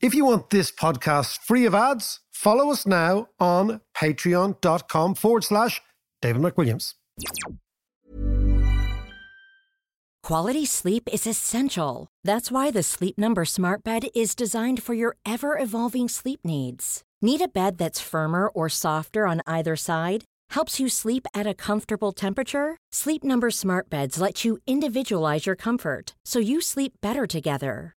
If you want this podcast free of ads, follow us now on patreon.com forward slash David McWilliams. Quality sleep is essential. That's why the Sleep Number Smart Bed is designed for your ever evolving sleep needs. Need a bed that's firmer or softer on either side? Helps you sleep at a comfortable temperature? Sleep Number Smart Beds let you individualize your comfort so you sleep better together.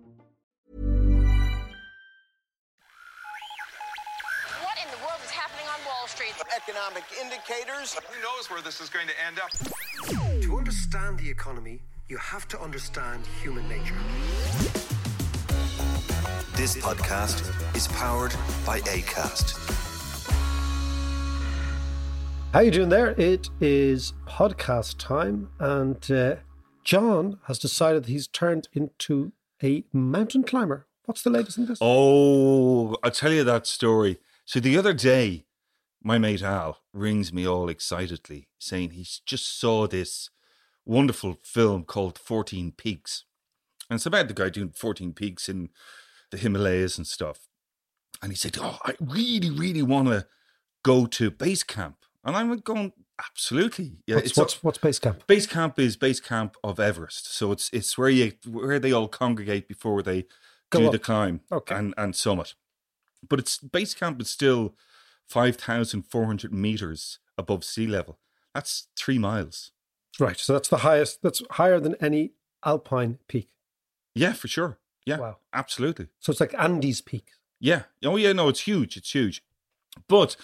Economic indicators. Who knows where this is going to end up? To understand the economy, you have to understand human nature. This podcast is powered by ACAST. How you doing there? It is podcast time, and uh, John has decided he's turned into a mountain climber. What's the latest in this? Oh, I'll tell you that story. So the other day, my mate Al rings me all excitedly saying he just saw this wonderful film called 14 Peaks. And it's about the guy doing 14 peaks in the Himalayas and stuff. And he said, Oh, I really, really want to go to base camp. And I'm going, absolutely. Yeah, what's, what's, what's base camp? Base camp is base camp of Everest. So it's it's where you where they all congregate before they Go do up. the climb Okay. and, and summit. But it's base camp is still five thousand four hundred meters above sea level. That's three miles. Right, so that's the highest. That's higher than any alpine peak. Yeah, for sure. Yeah, Wow. absolutely. So it's like Andes Peak. Yeah. Oh, yeah. No, it's huge. It's huge. But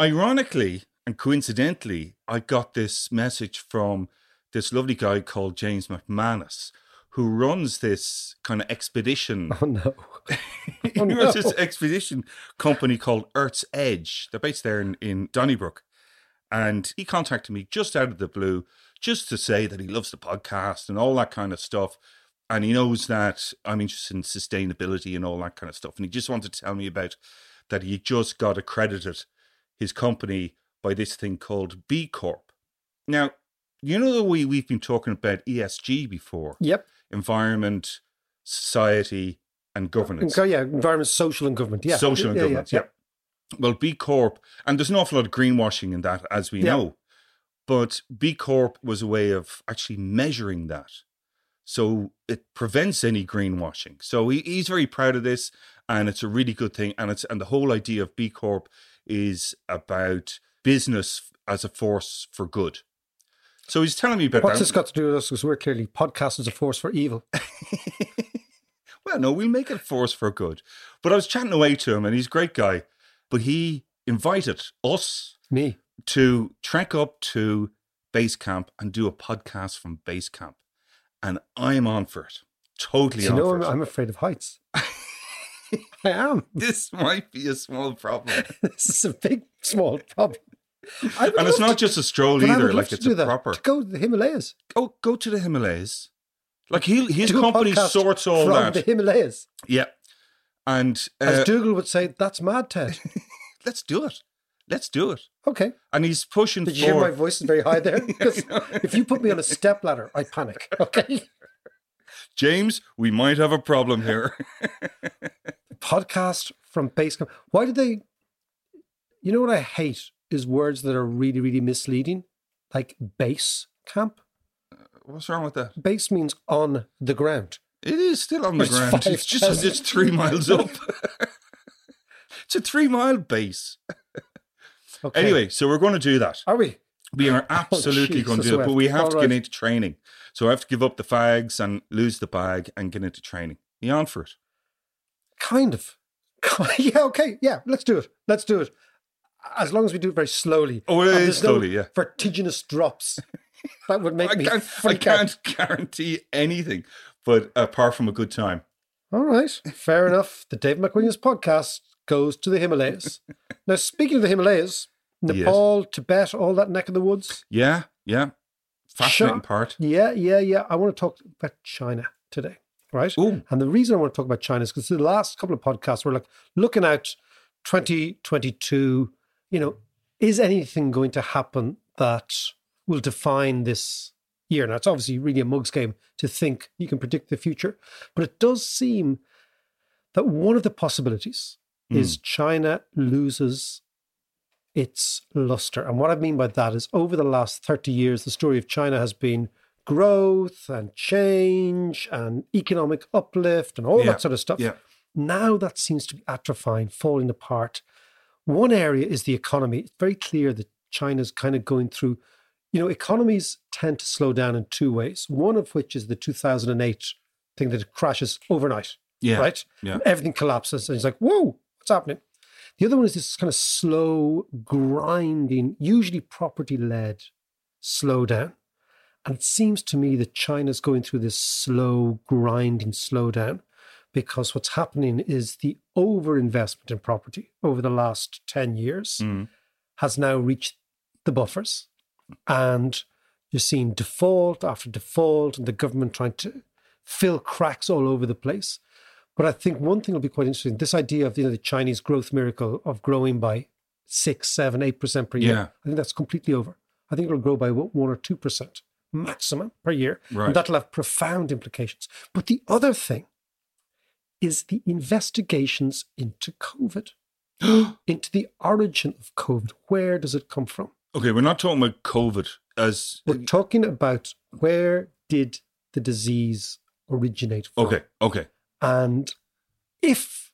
ironically and coincidentally, I got this message from this lovely guy called James McManus, who runs this kind of expedition. Oh no! he Oh, runs this expedition company called Earth's Edge. They're based there in, in Donnybrook. And he contacted me just out of the blue, just to say that he loves the podcast and all that kind of stuff. And he knows that I'm interested in sustainability and all that kind of stuff. And he just wanted to tell me about that he just got accredited his company by this thing called B Corp. Now, you know the way we've been talking about ESG before Yep. Environment, society, and governance. Oh, yeah, environment, social, and government. Yeah, Social and Yeah, yeah, governance, yeah. yeah. Well, B Corp, and there's an awful lot of greenwashing in that, as we Yeah. know. But B Corp was a way of actually measuring that. So it prevents any greenwashing. So he, he's very proud of this, and it's a really good thing. And it's and the whole idea of B Corp is about business as a force for good. So he's telling me about What's that. this got to do with us? Because we're clearly podcast is a force for evil. well, no, we'll make it a force for good. But I was chatting away to him, and he's a great guy. But he invited us Me. to trek up to base camp and do a podcast from base camp. And I'm on for it. Totally you on know, I'm. I'm afraid of heights. I am. this might be a small problem. this is a big, small problem. And it's not to- just a stroll either. Like it's a that, proper. To go to the Himalayas. Go go to the Himalayas. Like he, his Do company sorts all from that. the Himalayas. yeah. And As uh, Dougal would say, that's mad, Ted. let's do it. Let's do it. Okay. And he's pushing Did you hear my voice is very high there? Because if you put me on a step ladder, I panic. Okay. James, we might have a problem here. Podcast from Basecamp. Why did they? You know what I hate is words that are really, really misleading, like base camp. Uh, what's wrong with that? Base means on the ground. It is still on the It's ground. five It's just thousand. it's three miles up. it's a three mile base. Okay. Anyway, so we're going to do that. are we? We are oh, absolutely jeez, going to do it, but we have All to right. get into training. So I have to give up the fags and lose the bag and get into training. You on for it? Kind of. yeah, okay. Yeah, let's do it. Let's do it. As long as we do it very slowly. Oh, it And is there's no slowly, yeah. Vertiginous drops. that would make I me can't, I freak out. can't guarantee anything, but apart from a good time. All right, fair enough. The Dave McWilliams podcast goes to the Himalayas. now, speaking of the Himalayas, Nepal, Tibet, all that neck of the woods. Yeah, yeah. Fascinating part. Yeah, yeah, yeah. I want to talk about China today, right? Ooh. And the reason I want to talk about China is because the last couple of podcasts were like looking at 2022. You know, is anything going to happen that will define this year? Now, it's obviously really a mug's game to think you can predict the future, but it does seem that one of the possibilities hmm. is China loses its luster. And what I mean by that is over the last 30 years, the story of China has been growth and change and economic uplift and all Yeah, that sort of stuff. yeah. Now that seems to be atrophying, falling apart. One area is the economy. It's very clear that China's kind of going through, you know, economies tend to slow down in two ways. One of which is the 2008 thing that it crashes overnight. Yeah, Right? yeah. And everything collapses. And it's like, whoa, what's happening? The other one is this kind of slow, grinding, usually property led slowdown. And it seems to me that China's going through this slow, grinding slowdown because what's happening is the overinvestment in property over the last 10 years Mm. has now reached the buffers. And you're seeing default after default and the government trying to fill cracks all over the place. But I think one thing will be quite interesting this idea of you know, the Chinese growth miracle of growing by six, seven, eight percent per year. Yeah. I think that's completely over. I think it'll grow by one or two percent maximum per year. Right. And that'll have profound implications. But the other thing is the investigations into COVID, into the origin of COVID. Where does it come from? Okay, we're not talking about COVID as We're talking about where did the disease originate from? okay, okay. And if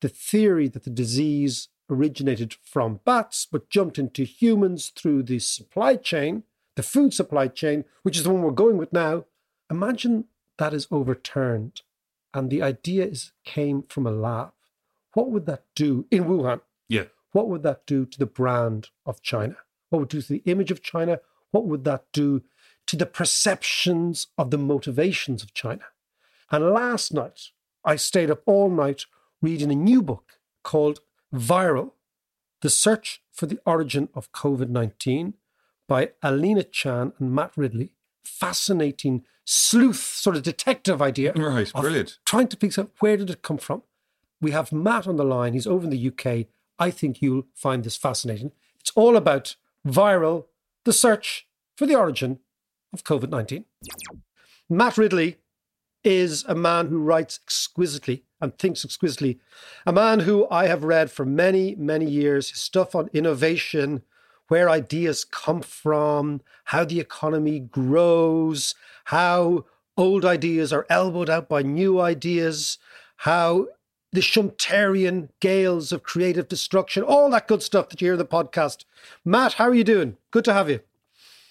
the theory that the disease originated from bats but jumped into humans through the supply chain, the food supply chain, which is the one we're going with now, imagine that is overturned and the idea is came from a lab. What would that do in Wuhan? Yeah. What would that do to the brand of China? What would do to the image of China? What would that do to the perceptions of the motivations of China? And last night, I stayed up all night reading a new book called Viral The Search for the Origin of COVID 19 by Alina Chan and Matt Ridley. Fascinating sleuth, sort of detective idea. Right, brilliant. Trying to figure out where did it come from. We have Matt on the line. He's over in the UK. I think you'll find this fascinating. It's all about viral, the search for the origin of COVID 19. Matt Ridley is a man who writes exquisitely and thinks exquisitely. A man who I have read for many, many years, his stuff on innovation, where ideas come from, how the economy grows, how old ideas are elbowed out by new ideas, how the Schumpeterian gales of creative destruction, all that good stuff that you hear in the podcast. Matt, how are you doing? Good to have you.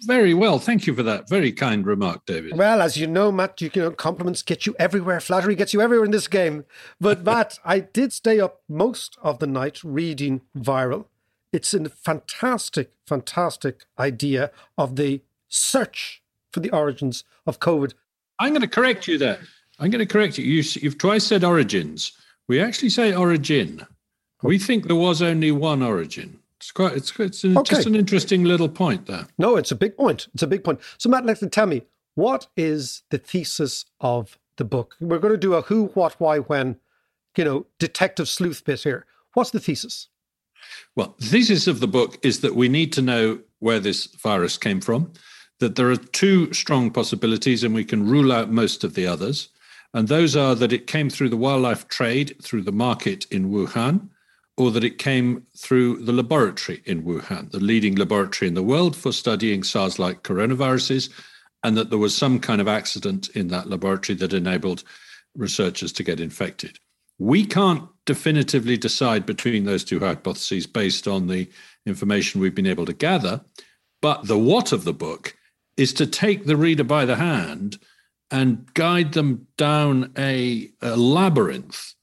Very well. Thank you for that. Very kind remark, David. Well, as you know, Matt, you, you know compliments get you everywhere. Flattery gets you everywhere in this game. But Matt, I did stay up most of the night reading Viral. It's a fantastic, fantastic idea of the search for the origins of COVID. I'm going to correct you there. I'm going to correct you. you. You've twice said origins. We actually say origin. We think there was only one origin. It's quite. It's, it's an, Okay. just an interesting little point there. No, it's a big point. It's a big point. So, Matt, like, tell me, what is the thesis of the book? We're going to do a who, what, why, when, you know, detective sleuth bit here. What's the thesis? Well, the thesis of the book is that we need to know where this virus came from, that there are two strong possibilities, and we can rule out most of the others. And those are that it came through the wildlife trade, through the market in Wuhan, or that it came through the laboratory in Wuhan, the leading laboratory in the world for studying SARS like coronaviruses, and that there was some kind of accident in that laboratory that enabled researchers to get infected. We can't definitively decide between those two hypotheses based on the information we've been able to gather, But the what of the book is to take the reader by the hand and guide them down a, a labyrinth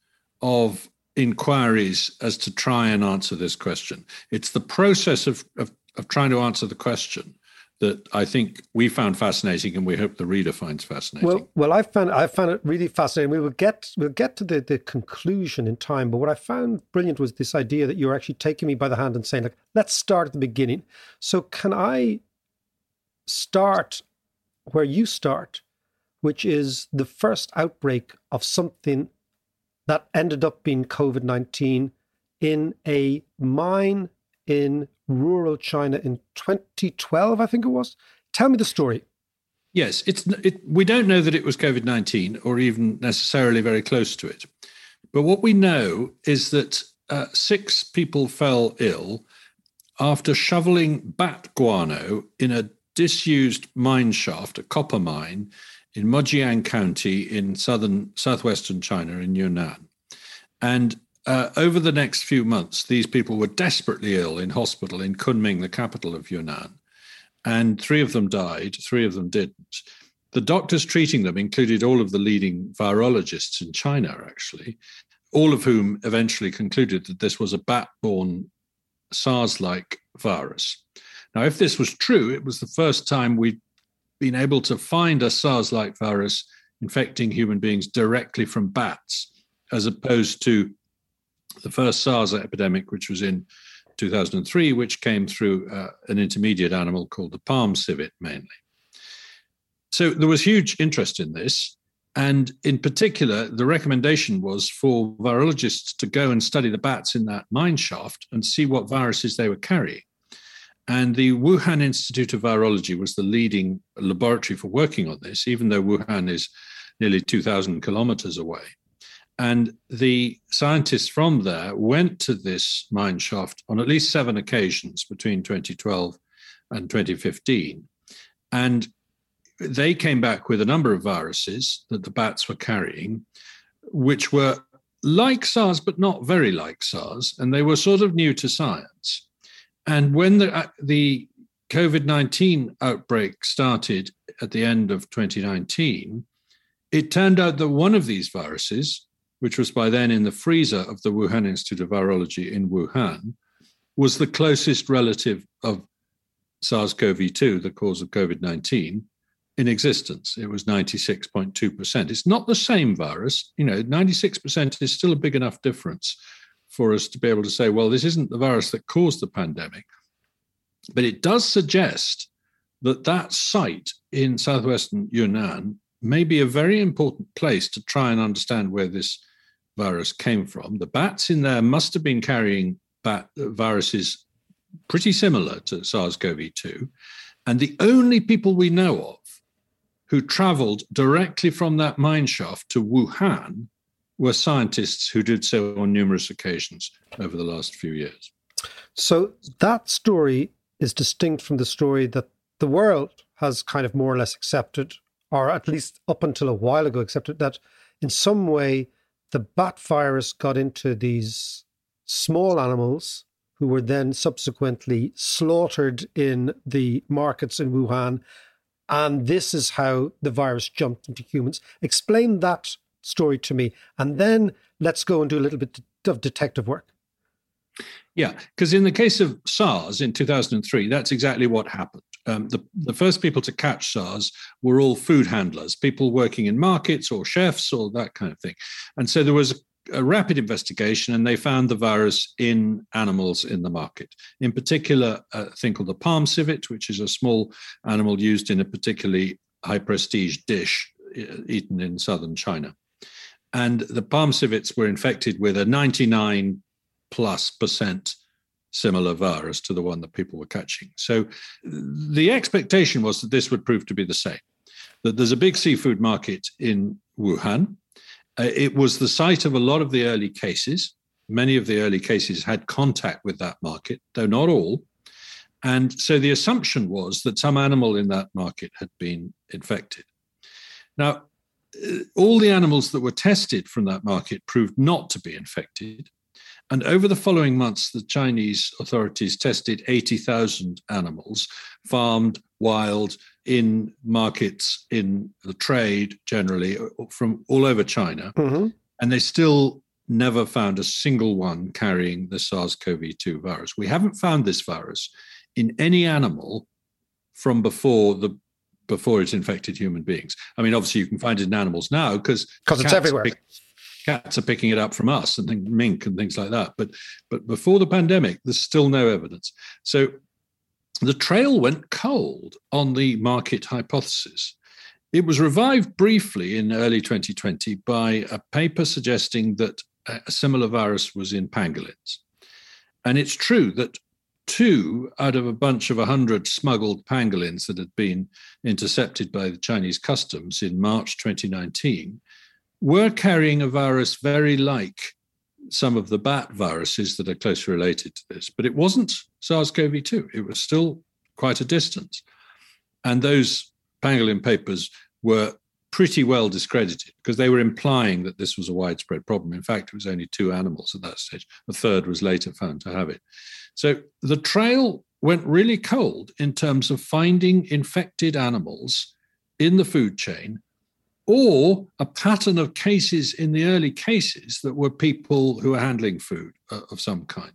of inquiries as to try and answer this question. It's the process of, of, of trying to answer the question that I think we found fascinating, and we hope the reader finds fascinating. Well, well, I found I found it really fascinating. We will get we'll get to the, the conclusion in time, but what I found brilliant was this idea that you're actually taking me by the hand and saying, like, let's start at the beginning. So, can I start where you start, which is the first outbreak of something that ended up being COVID nineteen in a mine in rural China in 2012, I think it was. Tell me the story. Yes, it's it, we don't know that it was COVID 19 or even necessarily very close to it. But what we know is that uh, six people fell ill after shoveling bat guano in a disused mine shaft, a copper mine in Mojiang County in southern southwestern China in Yunnan. And uh, over the next few months, these people were desperately ill in hospital in Kunming, the capital of Yunnan. And three of them died, three of them didn't. The doctors treating them included all of the leading virologists in China, actually, all of whom eventually concluded that this was a bat borne SARS like virus. Now, if this was true, it was the first time we'd been able to find a SARS like virus infecting human beings directly from bats, as opposed to the first SARS epidemic, which was in 2003, which came through uh, an intermediate animal called the palm civet mainly. So there was huge interest in this. And in particular, the recommendation was for virologists to go and study the bats in that mine shaft and see what viruses they were carrying. And the Wuhan Institute of Virology was the leading laboratory for working on this, even though Wuhan is nearly 2,000 kilometers away. And the scientists from there went to this mine shaft on at least seven occasions between 2012 and 2015. And they came back with a number of viruses that the bats were carrying, which were like SARS, but not very like SARS. And they were sort of new to science. And when the, uh, the COVID 19 outbreak started at the end of 2019, it turned out that one of these viruses, which was by then in the freezer of the Wuhan Institute of Virology in Wuhan, was the closest relative of SARS CoV 2, the cause of COVID 19, in existence. It was 96.2%. It's not the same virus. You know, 96% is still a big enough difference for us to be able to say, well, this isn't the virus that caused the pandemic. But it does suggest that that site in southwestern Yunnan may be a very important place to try and understand where this virus came from. The bats in there must have been carrying bat uh, viruses pretty similar to SARS CoV 2. And the only people we know of who traveled directly from that mine shaft to Wuhan were scientists who did so on numerous occasions over the last few years. So that story is distinct from the story that the world has kind of more or less accepted or at least up until a while ago accepted that in some way the bat virus got into these small animals who were then subsequently slaughtered in the markets in Wuhan. And this is how the virus jumped into humans. Explain that story to me. And then let's go and do a little bit of detective work. Yeah, because in the case of SARS in 2003, that's exactly what happened. Um, the, the first people to catch SARS were all food handlers, people working in markets or chefs or that kind of thing. And so there was a rapid investigation and they found the virus in animals in the market. In particular, a thing called the palm civet, which is a small animal used in a particularly high prestige dish eaten in southern China. And the palm civets were infected with a 99 plus percent similar virus to the one that people were catching. So the expectation was that this would prove to be the same. That there's a big seafood market in Wuhan. Uh, it was the site of a lot of the early cases. Many of the early cases had contact with that market, though not all. And so the assumption was that some animal in that market had been infected. Now, Uh, all the animals that were tested from that market proved not to be infected. And over the following months, the Chinese authorities tested 80,000 animals, farmed, wild, in markets, in the trade generally, uh, uh, from all over China. Mm-hmm. And they still never found a single one carrying the SARS CoV 2 virus. We haven't found this virus in any animal from before the before it infected human beings. I mean, obviously, you can find it in animals now because because it's everywhere. Pick, cats are picking it up from us and think, mink and things like that. But but before the pandemic, there's still no evidence. So the trail went cold on the market hypothesis. It was revived briefly in early 2020 by a paper suggesting that a similar virus was in pangolins. And it's true that two out of a bunch of 100 smuggled pangolins that had been intercepted by the Chinese customs in March 2019 were carrying a virus very like some of the bat viruses that are closely related to this. But it wasn't SARS CoV 2, it was still quite a distance. And those pangolin papers were pretty well discredited because they were implying that this was a widespread problem. In fact, it was only two animals at that stage. A third was later found to have it. So the trail went really cold in terms of finding infected animals in the food chain or a pattern of cases in the early cases that were people who were handling food uh, of some kind.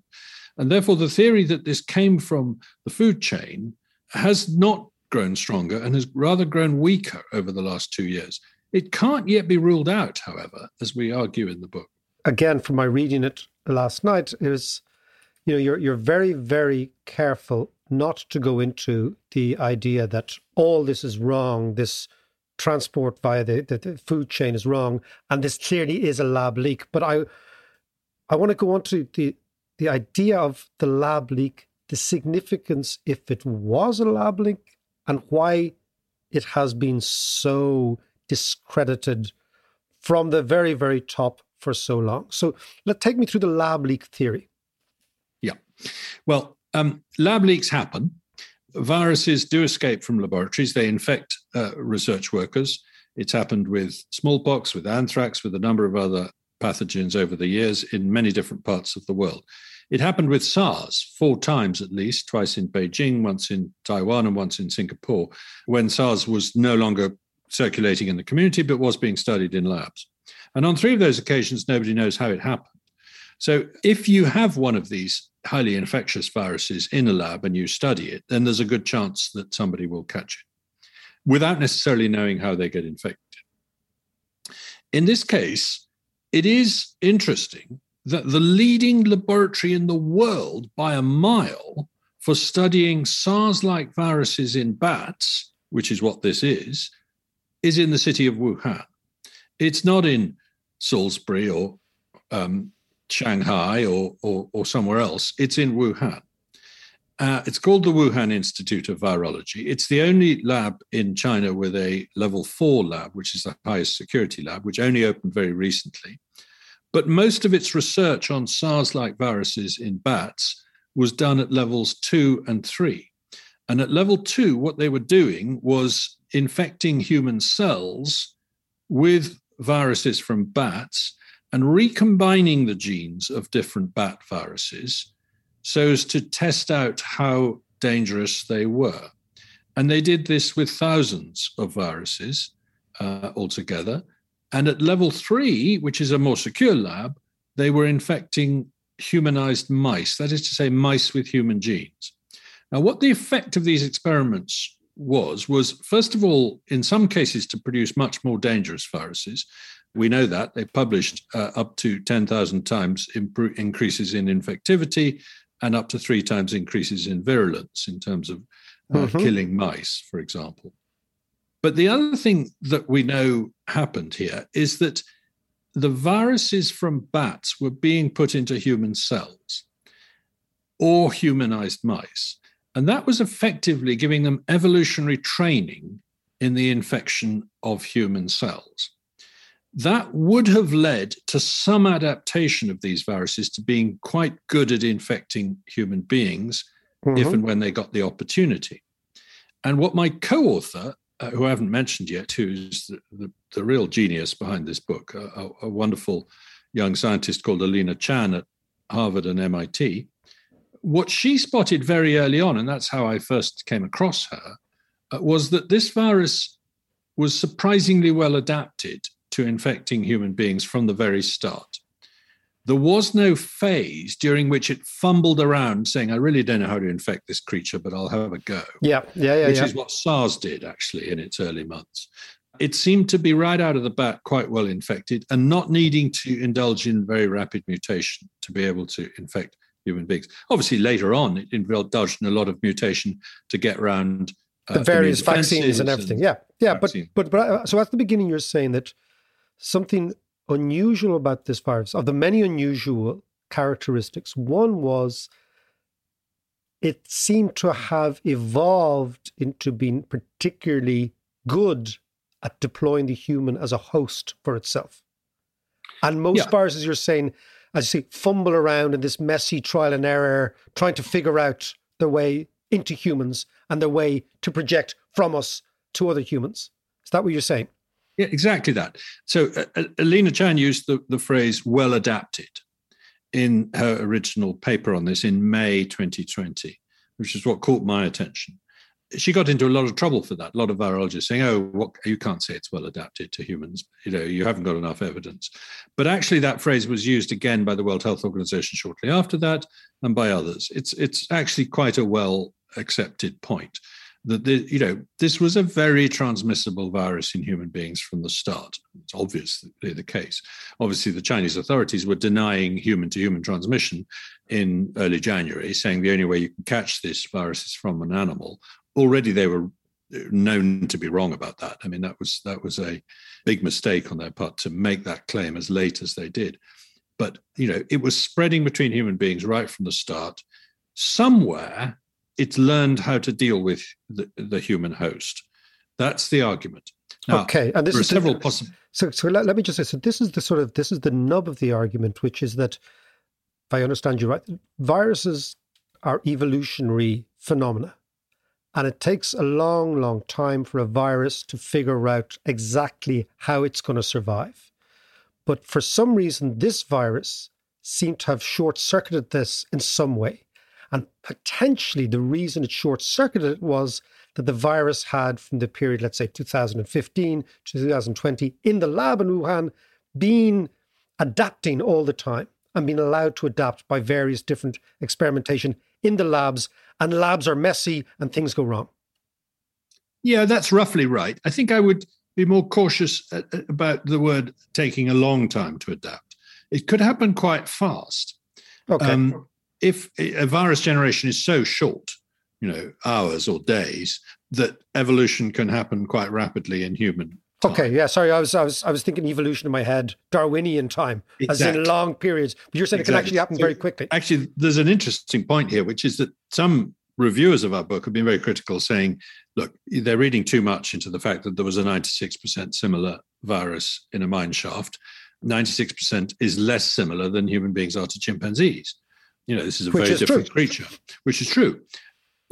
And therefore, the theory that this came from the food chain has not grown stronger and has rather grown weaker over the last two years. It can't yet be ruled out, however, as we argue in the book. Again, from my reading it last night, it was, you know, you're you're very, very careful not to go into the idea that all this is wrong, this transport via the, the, the food chain is wrong, and this clearly is a lab leak. But I I want to go on to the the idea of the lab leak, the significance if it was a lab leak and why it has been so discredited from the very, very top for so long. So let take me through the lab leak theory. Yeah. Well, um, lab leaks happen. Viruses do escape from laboratories. They infect uh, research workers. It's happened with smallpox, with anthrax, with a number of other pathogens over the years in many different parts of the world. It happened with SARS four times at least, twice in Beijing, once in Taiwan, and once in Singapore, when SARS was no longer circulating in the community, but was being studied in labs. And on three of those occasions, nobody knows how it happened. So if you have one of these highly infectious viruses in a lab and you study it, then there's a good chance that somebody will catch it without necessarily knowing how they get infected. In this case, it is interesting that the leading laboratory in the world by a mile for studying SARS like viruses in bats, which is what this is, is in the city of Wuhan. It's not in Salisbury or um, Shanghai or, or, or, somewhere else, it's in Wuhan. Uh, it's called the Wuhan Institute of Virology. It's the only lab in China with a level four lab, which is the highest security lab, which only opened very recently. But most of its research on SARS like viruses in bats was done at levels two and three. And at level two, what they were doing was infecting human cells with viruses from bats and recombining the genes of different bat viruses so as to test out how dangerous they were. And they did this with thousands of viruses uh, altogether. And at level three, which is a more secure lab, they were infecting humanized mice, that is to say, mice with human genes. Now, what the effect of these experiments was, was first of all, in some cases, to produce much more dangerous viruses. We know that. They published uh, up to 10,000 times increases in infectivity and up to three times increases in virulence in terms of uh, mm-hmm. killing mice, for example. But the other thing that we know happened here is that the viruses from bats were being put into human cells or humanized mice. And that was effectively giving them evolutionary training in the infection of human cells. That would have led to some adaptation of these viruses to being quite good at infecting human beings mm-hmm. if and when they got the opportunity. And what my co author uh, who I haven't mentioned yet, who's the, the, the real genius behind this book, a, a, wonderful young scientist called Alina Chan at Harvard and MIT. What she spotted very early on, and that's how I first came across her, uh, was that this virus was surprisingly well adapted to infecting human beings from the very start. There was no phase during which it fumbled around saying, I really don't know how to infect this creature, but I'll have a go. Yeah, yeah, yeah. Which yeah. is what SARS did actually in its early months. It seemed to be right out of the bat quite well infected and not needing to indulge in very rapid mutation to be able to infect human beings. Obviously, later on, it indulged in a lot of mutation to get around uh, the various vaccines and everything. And yeah, yeah. But but but uh, so at the beginning, you're saying that something unusual about this virus, of the many unusual characteristics, one was it seemed to have evolved into being particularly good at deploying the human as a host for itself. And most yeah. viruses, you're saying, as you say, fumble around in this messy trial and error, trying to figure out their way into humans and their way to project from us to other humans. Is that what you're saying? Yeah, exactly that. So uh, uh, Alina Chan used the, the phrase well adapted in her original paper on this in May 2020, which is what caught my attention. She got into a lot of trouble for that. A lot of virologists saying, "Oh, what, you can't say it's well adapted to humans. You know, you haven't got enough evidence." But actually, that phrase was used again by the World Health Organization shortly after that, and by others. It's it's actually quite a well accepted point that the, you know this was a very transmissible virus in human beings from the start. It's obviously the case. Obviously, the Chinese authorities were denying human-to-human transmission in early January, saying the only way you can catch this virus is from an animal. Already, they were uh, known to be wrong about that. I mean, that was that was a big mistake on their part to make that claim as late as they did. But you know, it was spreading between human beings right from the start. Somewhere it's learned how to deal with the, the human host. That's the argument. Now, okay, and this is several possible. So, so let, let me just say. So, this is the sort of this is the nub of the argument, which is that, if I understand you right, viruses are evolutionary phenomena, and it takes a long, long time for a virus to figure out exactly how it's going to survive. But for some reason, this virus seemed to have short circuited this in some way. And potentially the reason it short circuited was that the virus had, from the period, let's say 2015 to 2020, in the lab in Wuhan, been adapting all the time and been allowed to adapt by various different experimentation in the labs. And labs are messy and things go wrong. Yeah, that's roughly right. I think I would be more cautious about the word taking a long time to adapt. It could happen quite fast. Okay. Um, if a virus generation is so short, you know, hours or days, that evolution can happen quite rapidly in human. Time. Okay, yeah. Sorry, I was I was I was thinking evolution in my head, Darwinian time, exactly. as in long periods. But you're saying exactly. it can actually happen so very quickly. Actually, there's an interesting point here, which is that some reviewers of our book have been very critical, saying, look, they're reading too much into the fact that there was a 96% similar virus in a mine shaft. 96% is less similar than human beings are to chimpanzees. You know, this is a which very is different true. creature, which is true.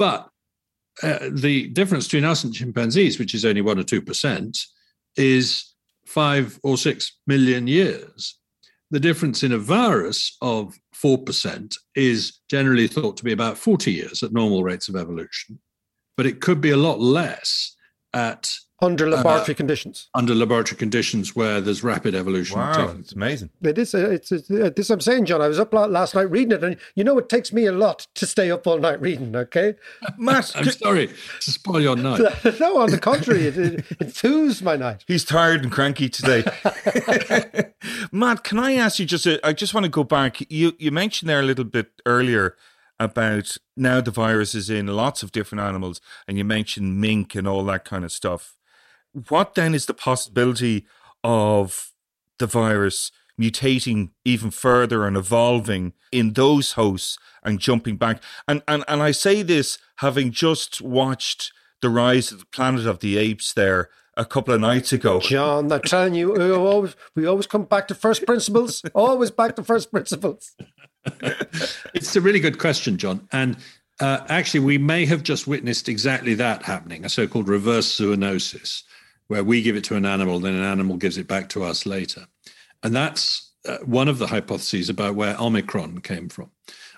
But uh, the difference between us and chimpanzees, which is only one or two percent, is five or six million years. The difference in a virus of 4% is generally thought to be about 40 years at normal rates of evolution, but it could be a lot less at under laboratory uh, conditions. Under laboratory conditions where there's rapid evolution. Wow, it's amazing. It is. Uh, it's, it's, uh, this I'm saying, John. I was up last night reading it, and you know it takes me a lot to stay up all night reading. Okay, Matt. I'm sorry to spoil your night. no, on the contrary, it, it enthused my night. He's tired and cranky today. Matt, can I ask you just? A, I just want to go back. You you mentioned there a little bit earlier about now the virus is in lots of different animals, and you mentioned mink and all that kind of stuff what then is the possibility of the virus mutating even further and evolving in those hosts and jumping back? And and and I say this having just watched the rise of the Planet of the Apes there a couple of nights ago. John, I'm telling you, we always, we always come back to first principles. always back to first principles. it's a really good question, John. And uh, actually, we may have just witnessed exactly that happening a so called reverse zoonosis where we give it to an animal, then an animal gives it back to us later. And that's uh, one of the hypotheses about where Omicron came from.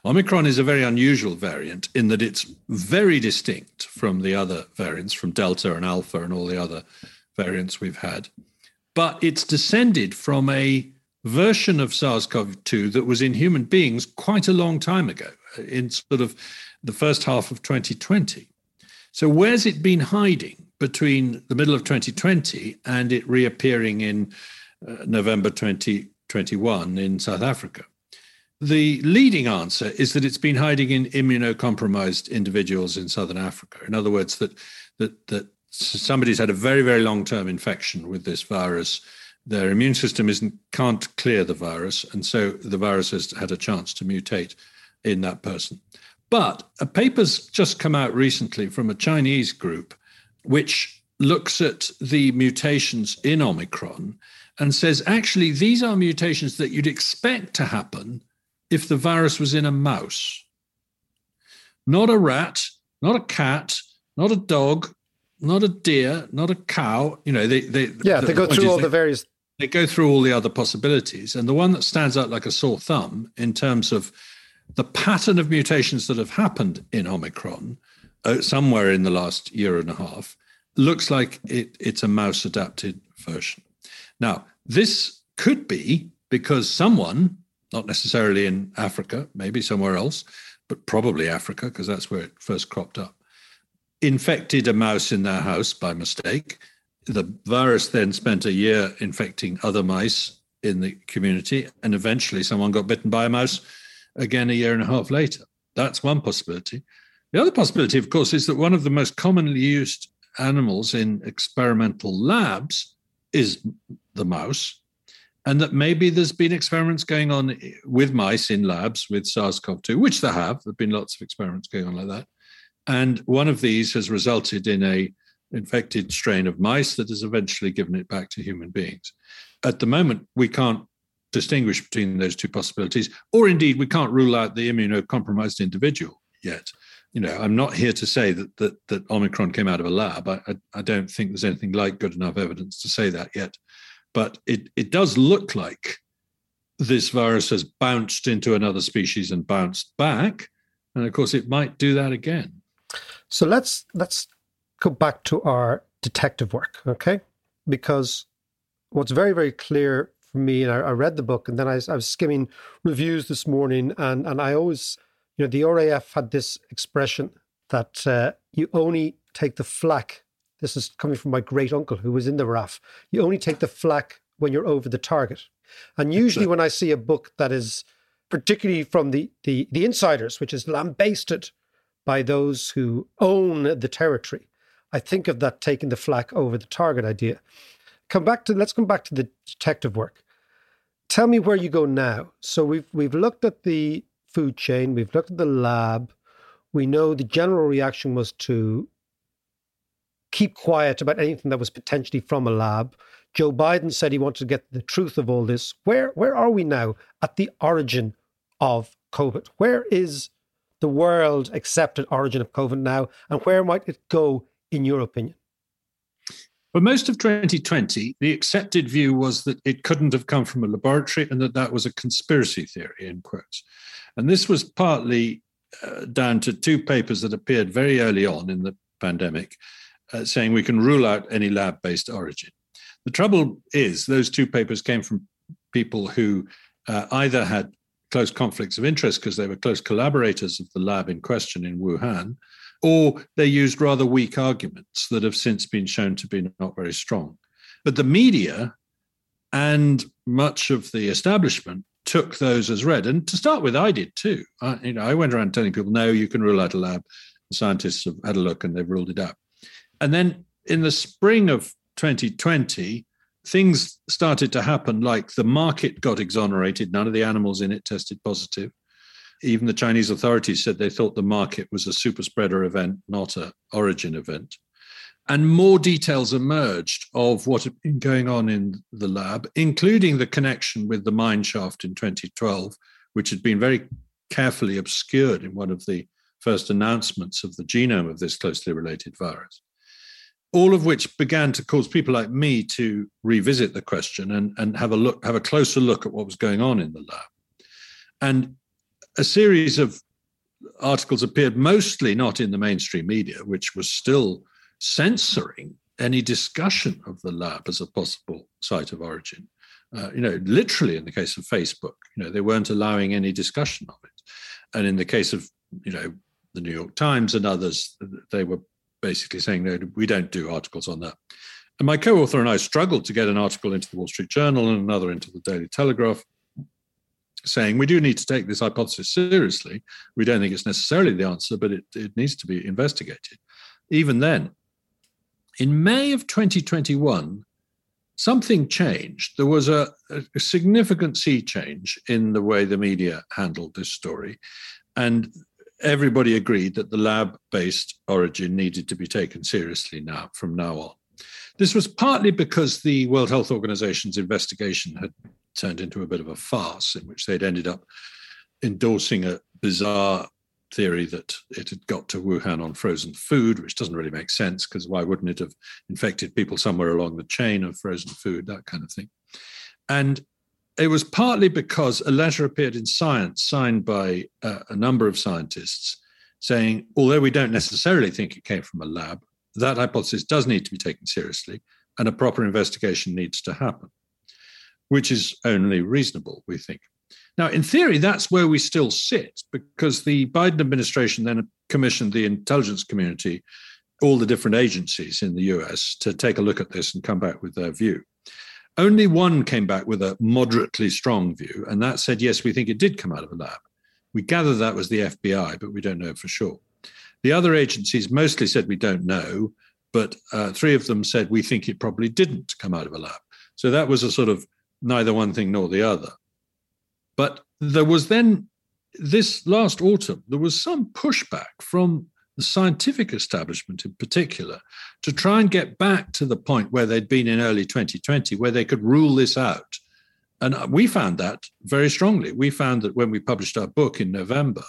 Omicron is a very unusual variant in that it's very distinct from the other variants, from Delta and Alpha and all the other variants we've had. But it's descended from a version of SARS CoV 2 that was in human beings quite a long time ago, in sort of the first half of 2020. So, where's it been hiding between the middle of 2020 and it reappearing in uh, November 2021 in South Africa? The leading answer is that it's been hiding in immunocompromised individuals in southern Africa. In other words, that that that somebody's had a very very long term infection with this virus. Their immune system isn't can't clear the virus, and so the virus has had a chance to mutate in that person. But a paper's just come out recently from a Chinese group, which looks at the mutations in Omicron and says actually these are mutations that you'd expect to happen if the virus was in a mouse, not a rat, not a cat, not a dog, not a deer, not a cow. You know, they they yeah, the, they go through all they, the various. They go through all the other possibilities, and the one that stands out like a sore thumb in terms of the pattern of mutations that have happened in Omicron, uh, somewhere in the last year and a half, looks like it, it's a mouse adapted version. Now, this could be because someone not necessarily in Africa, maybe somewhere else, but probably Africa, because that's where it first cropped up, infected a mouse in their house by mistake. The virus then spent a year infecting other mice in the community, and eventually someone got bitten by a mouse again a year and a half later. That's one possibility. The other possibility, of course, is that one of the most commonly used animals in experimental labs is the mouse and that maybe there's been experiments going on with mice in labs with SARS-CoV-2, which there have. There've been lots of experiments going on like that, and one of these has resulted in a infected strain of mice that has eventually given it back to human beings. At the moment, we can't distinguish between those two possibilities, or indeed, we can't rule out the immunocompromised individual yet. You know, I'm not here to say that that, that Omicron came out of a lab. I, I, I don't think there's anything like good enough evidence to say that yet. But it, it does look like this virus has bounced into another species and bounced back. And of course, it might do that again. So let's let's go back to our detective work, okay? Because what's very very clear for me, and I, I read the book, and then I, I, was skimming reviews this morning, and and I always, you know, the RAF had this expression that uh, you only take the flak this is coming from my great uncle who was in the RAF. You only take the flak when you're over the target. And usually, when I see a book that is particularly from the, the, the insiders, which is lambasted by those who own the territory, I think of that taking the flak over the target idea. Come back to let's come back to the detective work. Tell me where you go now. So we've we've looked at the food chain, we've looked at the lab. We know the general reaction was to keep quiet about anything that was potentially from a lab. Joe Biden said he wanted to get the truth of all this. Where where are we now at the origin of COVID? Where is the world accepted origin of COVID now, and where might it go in your opinion? For most of 2020, the accepted view was that it couldn't have come from a laboratory and that that was a conspiracy theory, in quotes. And this was partly uh, down to two papers that appeared very early on in the pandemic uh, saying we can rule out any lab based origin. The trouble is, those two papers came from people who uh, either had close conflicts of interest because they were close collaborators of the lab in question in Wuhan, or they used rather weak arguments that have since been shown to be not very strong. But the media and much of the establishment took those as read. And to start with, I did too. I, you know, I went around telling people, no, you can rule out a lab. The scientists have had a look and they've ruled it out. And then in the spring of 2020, things started to happen like the market got exonerated. None of the animals in it tested positive. Even the Chinese authorities said they thought the market was a super spreader event, not a origin event. And more details emerged of what had been going on in the lab, including the connection with the mine shaft in 2012, which had been very carefully obscured in one of the first announcements of the genome of this closely related virus. all of which began to cause people like me to revisit the question and, and have a look, have a closer look at what was going on in the lab. And a series of articles appeared mostly not in the mainstream media, which was still censoring any discussion of the lab as a possible site of origin. Uh, you know, literally in the case of Facebook, you know, they weren't allowing any discussion of it. And in the case of, you know, the New York Times and others, they were basically saying, no, we don't do articles on that. And my co author and I struggled to get an article into the Wall Street Journal and another into the Daily Telegraph saying we do need to take this hypothesis seriously. We don't think it's necessarily the answer, but it, it needs to be investigated. Even then, in May of 2021, something changed. There was a, a significant sea change in the way the media handled this story. And everybody agreed that the lab based origin needed to be taken seriously now from now on. This was partly because the World Health Organization's investigation had turned into a bit of a farce in which they'd ended up endorsing a bizarre theory that it had got to Wuhan on frozen food, which doesn't really make sense because why wouldn't it have infected people somewhere along the chain of frozen food, that kind of thing. And it was partly because a letter appeared in Science signed by uh, a number of scientists saying, although we don't necessarily think it came from a lab, that hypothesis does need to be taken seriously and a proper investigation needs to happen, which is only reasonable, we think. Now, in theory, that's where we still sit because the Biden administration then commissioned the intelligence community, all the different agencies in the US, to take a look at this and come back with their view. Only one came back with a moderately strong view, and that said, yes, we think it did come out of a lab. We gather that was the FBI, but we don't know for sure. The other agencies mostly said we don't know, but uh, three of them said we think it probably didn't come out of a lab. So that was a sort of neither one thing nor the other. But there was then this last autumn, there was some pushback from the scientific establishment in particular to try and get back to the point where they'd been in early 2020, where they could rule this out. And uh, we found that very strongly. We found that when we published our book in November,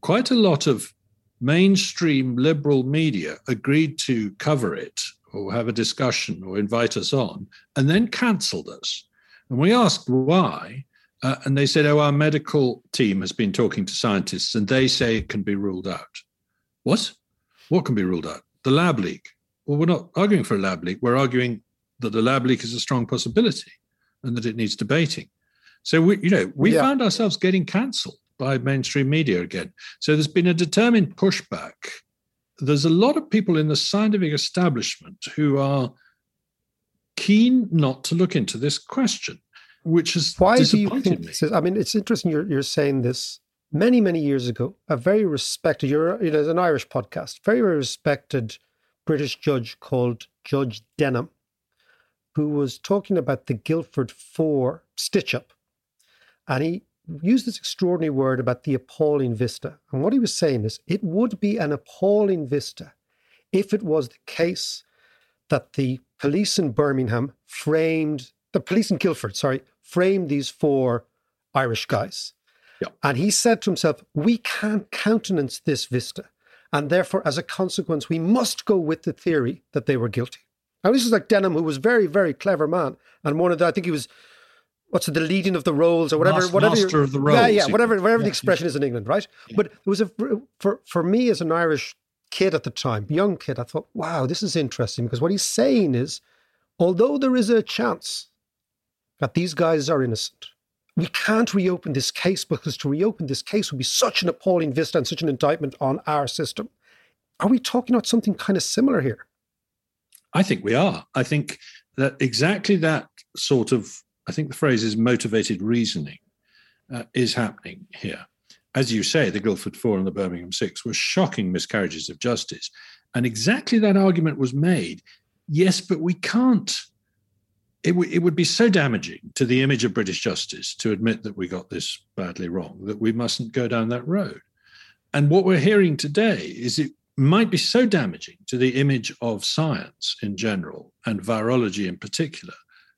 quite a lot of mainstream liberal media agreed to cover it or have a discussion or invite us on and then cancelled us. And we asked why. Uh, and they said, oh, our medical team has been talking to scientists and they say it can be ruled out. What? What can be ruled out? The lab leak. Well, we're not arguing for a lab leak. We're arguing that the lab leak is a strong possibility and that it needs debating. So we, you know, we yeah. found ourselves getting cancelled by mainstream media again. So there's been a determined pushback. There's a lot of people in the scientific establishment who are keen not to look into this question, which is why do you think? This is, I mean, it's interesting you're you're saying this. Many many years ago, a very respected, you're you know, it's an Irish podcast, very very respected British judge called Judge Denning, who was talking about the Guildford Four stitch up, and he used this extraordinary word about the appalling vista. And what he was saying is it would be an appalling vista if it was the case that the police in Birmingham framed, the police in Guildford, sorry, framed these four Irish guys. And he said to himself, we can't countenance this vista. And therefore, as a consequence, we must go with the theory that they were guilty. Now, this is like Denning, who was very, very clever man. And one of the, I think he was what's it, the leading of the rolls or whatever, Master, whatever. Master of the rolls. Yeah, yeah, whatever, whatever yeah, the expression yeah. is in England, right? Yeah. But it was a for for me as an Irish kid at the time, young kid, I thought, wow, this is interesting because what he's saying is, although there is a chance that these guys are innocent, we can't reopen this case because to reopen this case would be such an appalling vista and such an indictment on our system. Are we talking about something kind of similar here? I think we are. I think that exactly that sort of I think the phrase is motivated reasoning uh, is happening here. As you say, the Guildford Four and the Birmingham Six were shocking miscarriages of justice. And exactly that argument was made. Yes, but we can't. It, w- it would be so damaging to the image of British justice to admit that we got this badly wrong that we mustn't go down that road. And what we're hearing today is it might be so damaging to the image of science in general and virology in particular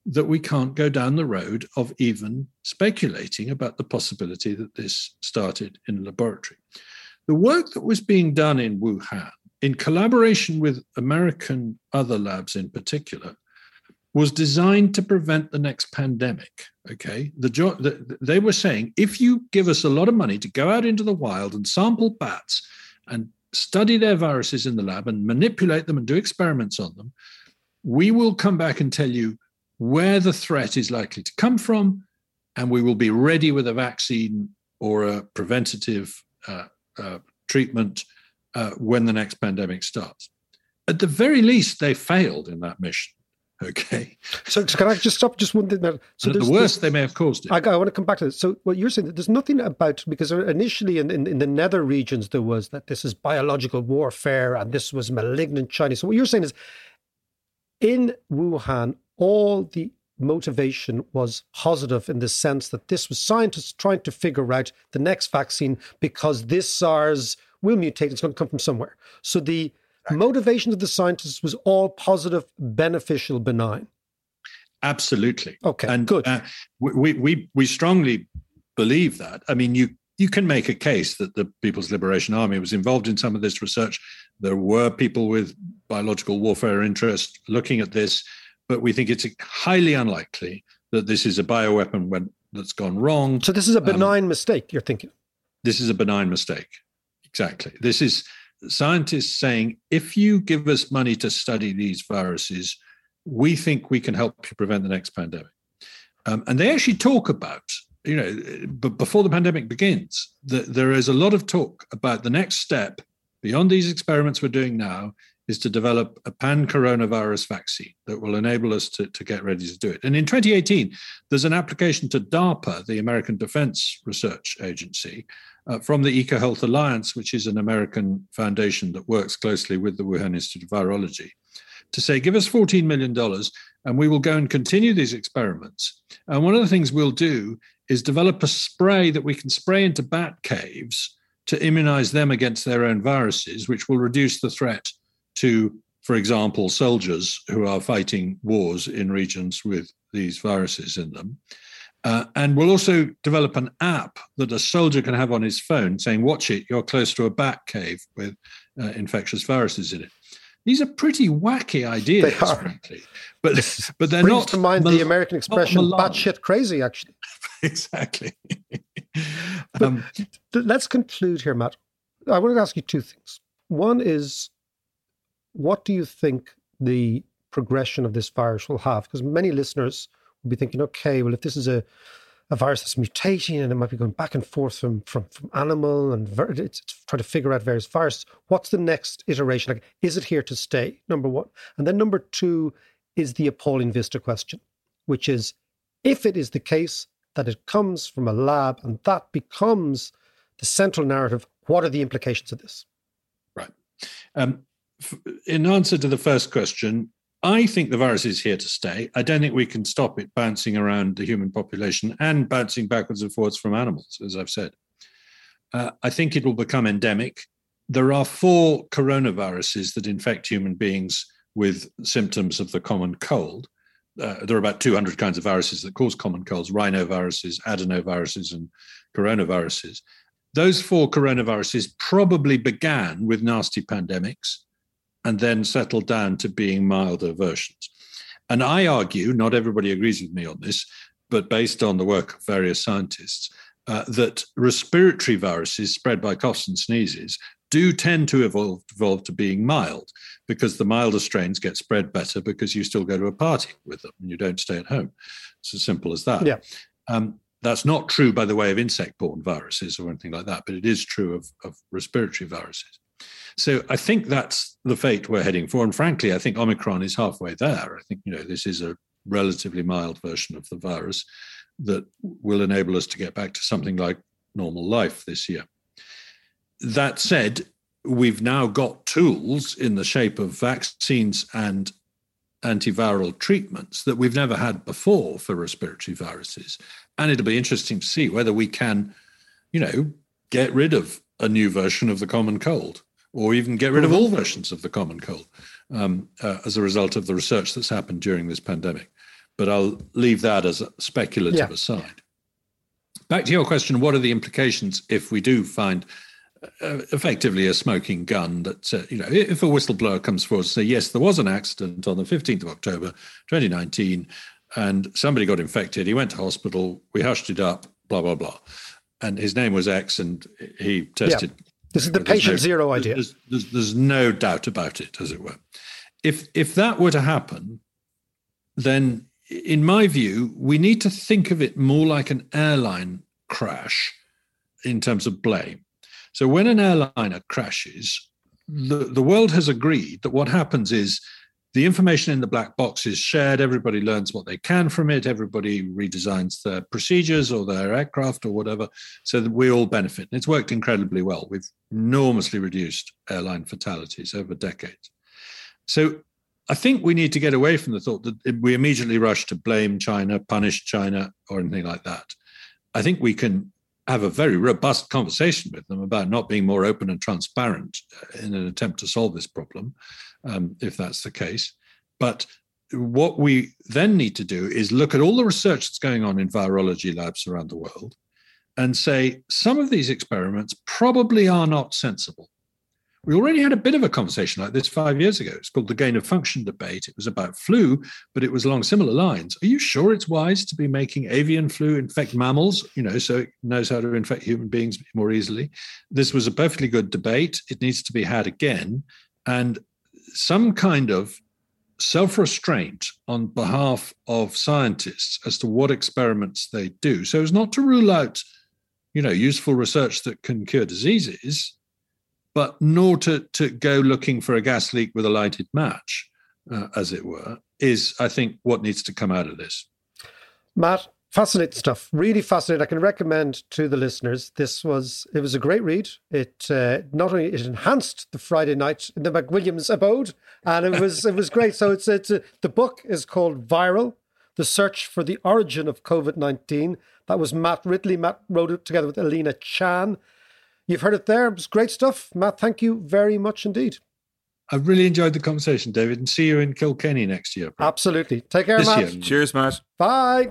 that we can't go down the road of even speculating about the possibility that this started in a laboratory. The work that was being done in Wuhan in collaboration with American other labs in particular, was designed to prevent the next pandemic. Okay, the, the, they were saying if you give us a lot of money to go out into the wild and sample bats and study their viruses in the lab and manipulate them and do experiments on them, we will come back and tell you where the threat is likely to come from, and we will be ready with a vaccine or a preventative uh, uh, treatment uh, when the next pandemic starts. At the very least, they failed in that mission. Okay. So, so, can I just stop just one thing? There. So the worst, they may have caused it. I, I, want to come back to this. So what you're saying that there's nothing about because initially in, in, in, the nether regions there was that this is biological warfare and this was malignant China. So what you're saying is in Wuhan, all the motivation was positive in the sense that this was scientists trying to figure out the next vaccine because this SARS will mutate. It's going to come from somewhere. So the motivation of the scientists was all positive, beneficial, benign. Absolutely. Okay. And good. Uh, we, we we strongly believe that. I mean, you you can make a case that the People's Liberation Army was involved in some of this research. There were people with biological warfare interest looking at this, but we think it's highly unlikely that this is a bioweapon when, that's gone wrong. So this is a um, benign um, mistake. You're thinking. This is a benign mistake. Exactly. This is scientists saying if you give us money to study these viruses, we think we can help you prevent the next pandemic. Um, and they actually talk about, you know, but before the pandemic begins, that there is a lot of talk about the next step beyond these experiments we're doing now is to develop a pan coronavirus vaccine that will enable us to, to get ready to do it. And in 2018, there's an application to DARPA, the American Defense Research Agency, uh, from the EcoHealth Alliance, which is an American foundation that works closely with the Wuhan Institute of Virology, to say, give us $14 million and we will go and continue these experiments. And one of the things we'll do is develop a spray that we can spray into bat caves to immunize them against their own viruses, which will reduce the threat to, for example, soldiers who are fighting wars in regions with these viruses in them. Uh, and we'll also develop an app that a soldier can have on his phone saying, Watch it, you're close to a bat cave with uh, infectious viruses in it. These are pretty wacky ideas, they are. frankly. But, but they're brings not. to mind mal- the American expression, batshit crazy, actually. exactly. um, let's conclude here, Matt. I want to ask you two things. One is, what do you think the progression of this virus will have? Because many listeners be thinking, okay, well, if this is a, a virus that's mutating and it might be going back and forth from from, from animal and ver- it's, it's trying to figure out various viruses, what's the next iteration? Like, is it here to stay? Number one. And then number two is the appalling vista question, which is if it is the case that it comes from a lab and that becomes the central narrative, what are the implications of this? Right. Um, in answer to the first question, I think the virus is here to stay. I don't think we can stop it bouncing around the human population and bouncing backwards and forwards from animals, as I've said. Uh, I think it will become endemic. There are four coronaviruses that infect human beings with symptoms of the common cold. Uh, there are about 200 kinds of viruses that cause common colds rhinoviruses, adenoviruses, and coronaviruses. Those four coronaviruses probably began with nasty pandemics and then settled down to being milder versions. And I argue, not everybody agrees with me on this, but based on the work of various scientists, uh, that respiratory viruses spread by coughs and sneezes do tend to evolve, evolve to being mild because the milder strains get spread better because you still go to a party with them and you don't stay at home. It's as simple as that. Yeah. Um, that's not true, by the way, of insect borne viruses or anything like that, but it is true of, of respiratory viruses. So I think that's the fate we're heading for. And frankly, I think Omicron is halfway there. I think, you know, this is a relatively mild version of the virus that will enable us to get back to something like normal life this year. That said, we've now got tools in the shape of vaccines and antiviral treatments that we've never had before for respiratory viruses. And it'll be interesting to see whether we can, you know, get rid of a new version of the common cold or even get rid of all versions of the common cold um, uh, as a result of the research that's happened during this pandemic. But I'll leave that as a speculative yeah. aside. Back to your question what are the implications if we do find uh, effectively a smoking gun that, uh, you know, if a whistleblower comes forward and say, yes, there was an accident on the 15th of October, 2019, and somebody got infected, he went to hospital, we hushed it up, blah, blah, blah. And his name was X and he tested. Yeah. This is the patient no, zero idea. There's, there's, there's no doubt about it, as it were. If, if that were to happen, then in my view, we need to think of it more like an airline crash in terms of blame. So when an airliner crashes, the, the world has agreed that what happens is the information in the black box is shared. Everybody learns what they can from it. Everybody redesigns their procedures or their aircraft or whatever, so that we all benefit. And it's worked incredibly well. We've enormously reduced airline fatalities over decades. So I think we need to get away from the thought that we immediately rush to blame China, punish China, or anything like that. I think we can have a very robust conversation with them about not being more open and transparent uh, in an attempt to solve this problem, um, if that's the case. But what we then need to do is look at all the research that's going on in virology labs around the world and say some of these experiments probably are not sensible. We already had a bit of a conversation like this five years ago. It's called the gain of function debate. It was about flu, but it was along similar lines. Are you sure it's wise to be making avian flu infect mammals, you know, so it knows how to infect human beings more easily? This was a perfectly good debate. It needs to be had again. And some kind of self restraint on behalf of scientists as to what experiments they do. So as not to rule out, you know, useful research that can cure diseases but nor to, to go looking for a gas leak with a lighted match, uh, as it were, is, I think, what needs to come out of this. Matt, fascinating stuff. Really fascinating. I can recommend to the listeners. This was it was a great read. It uh, not only it enhanced the Friday night in the McWilliams abode, and it was it was great. So it's it's a, the book is called Viral: The Search for the Origin of COVID nineteen. That was Matt Ridley. Matt wrote it together with Alina Chan. You've heard it there. It was great stuff. Matt, thank you very much indeed. I really enjoyed the conversation, David, and see you in Kilkenny next year. Bro. Absolutely. Take care, this Matt. Year. Cheers, Matt. Bye.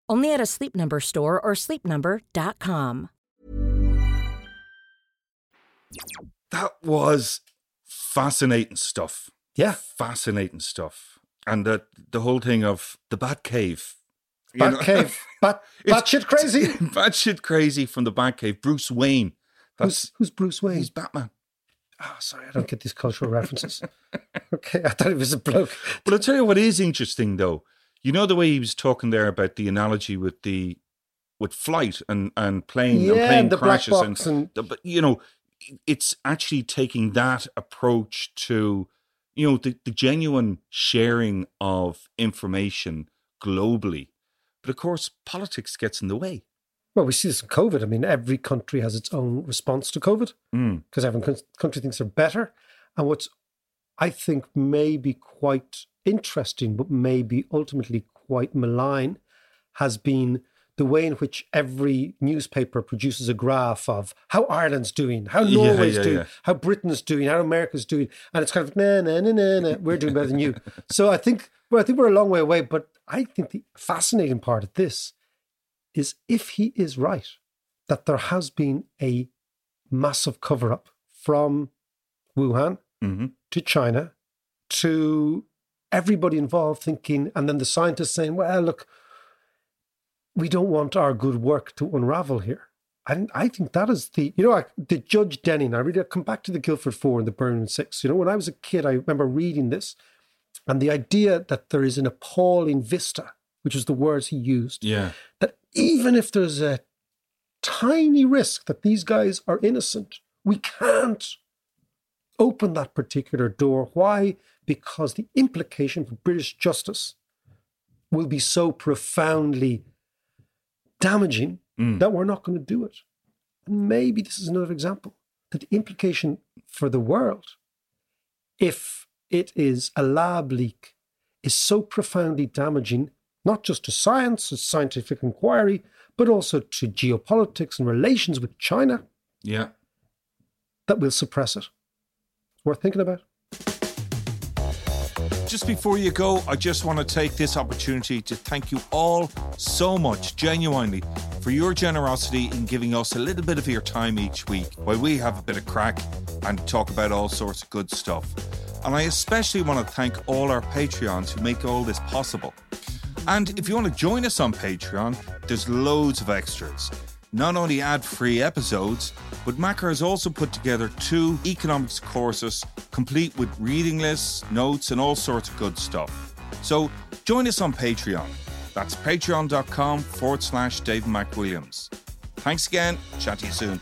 Only at a Sleep Number store or sleepnumber.com. That was fascinating stuff. Yeah, fascinating stuff, and the the whole thing of the Bat Cave. Bat Cave, bat, bat shit crazy, bat shit crazy from the Bat Cave. Bruce Wayne. That's, who's, who's Bruce Wayne? He's Batman. Oh, sorry, I don't get these cultural references. okay, I thought it was a bloke. But I'll tell you what is interesting though. You know the way he was talking there about the analogy with the with flight and and plane yeah, and plane crashes and, and but you know it's actually taking that approach to you know the, the genuine sharing of information globally but of course politics gets in the way well, we see this in COVID. I mean, every country has its own response to COVID because mm. every country thinks they're better. And what's, I think, maybe quite interesting, but maybe ultimately quite malign, has been the way in which every newspaper produces a graph of how Ireland's doing, how Norway's yeah, doing, yeah. how Britain's doing, how America's doing, and it's kind of nah, nah, nah, nah, nah, we're doing better than you. So I think, well, I think we're a long way away. But I think the fascinating part of this is if he is right that there has been a massive cover up from Wuhan hmm to China to everybody involved thinking, and then the scientists saying, well, look, we don't want our good work to unravel here. And I think that is the, you know, I, the Judge Denning, I read it, come back to the Guildford Four and the Birmingham Six. You know, when I was a kid, I remember reading this and the idea that there is an appalling vista, which is the words he used, Yeah. that even if there's a tiny risk that these guys are innocent, we can't open that particular door. Why? Because the implication for British justice will be so profoundly damaging Mm. that we're not going to do it. And maybe this is another example that the implication for the world, if it is a lab leak, is so profoundly damaging, not just to science, as scientific inquiry, but also to geopolitics and relations with China, Yeah. that we'll suppress it. Worth thinking about. Just before you go, I just want to take this opportunity to thank you all so much, genuinely, for your generosity in giving us a little bit of your time each week while we have a bit of crack and talk about all sorts of good stuff. And I especially want to thank all our Patreons who make all this possible. And if you want to join us on Patreon, there's loads of extras. Not only ad free episodes, but Macker has also put together two economics courses complete with reading lists, notes, and all sorts of good stuff. So join us on Patreon. That's patreon.com forward slash David McWilliams. Thanks again. Chat to you soon.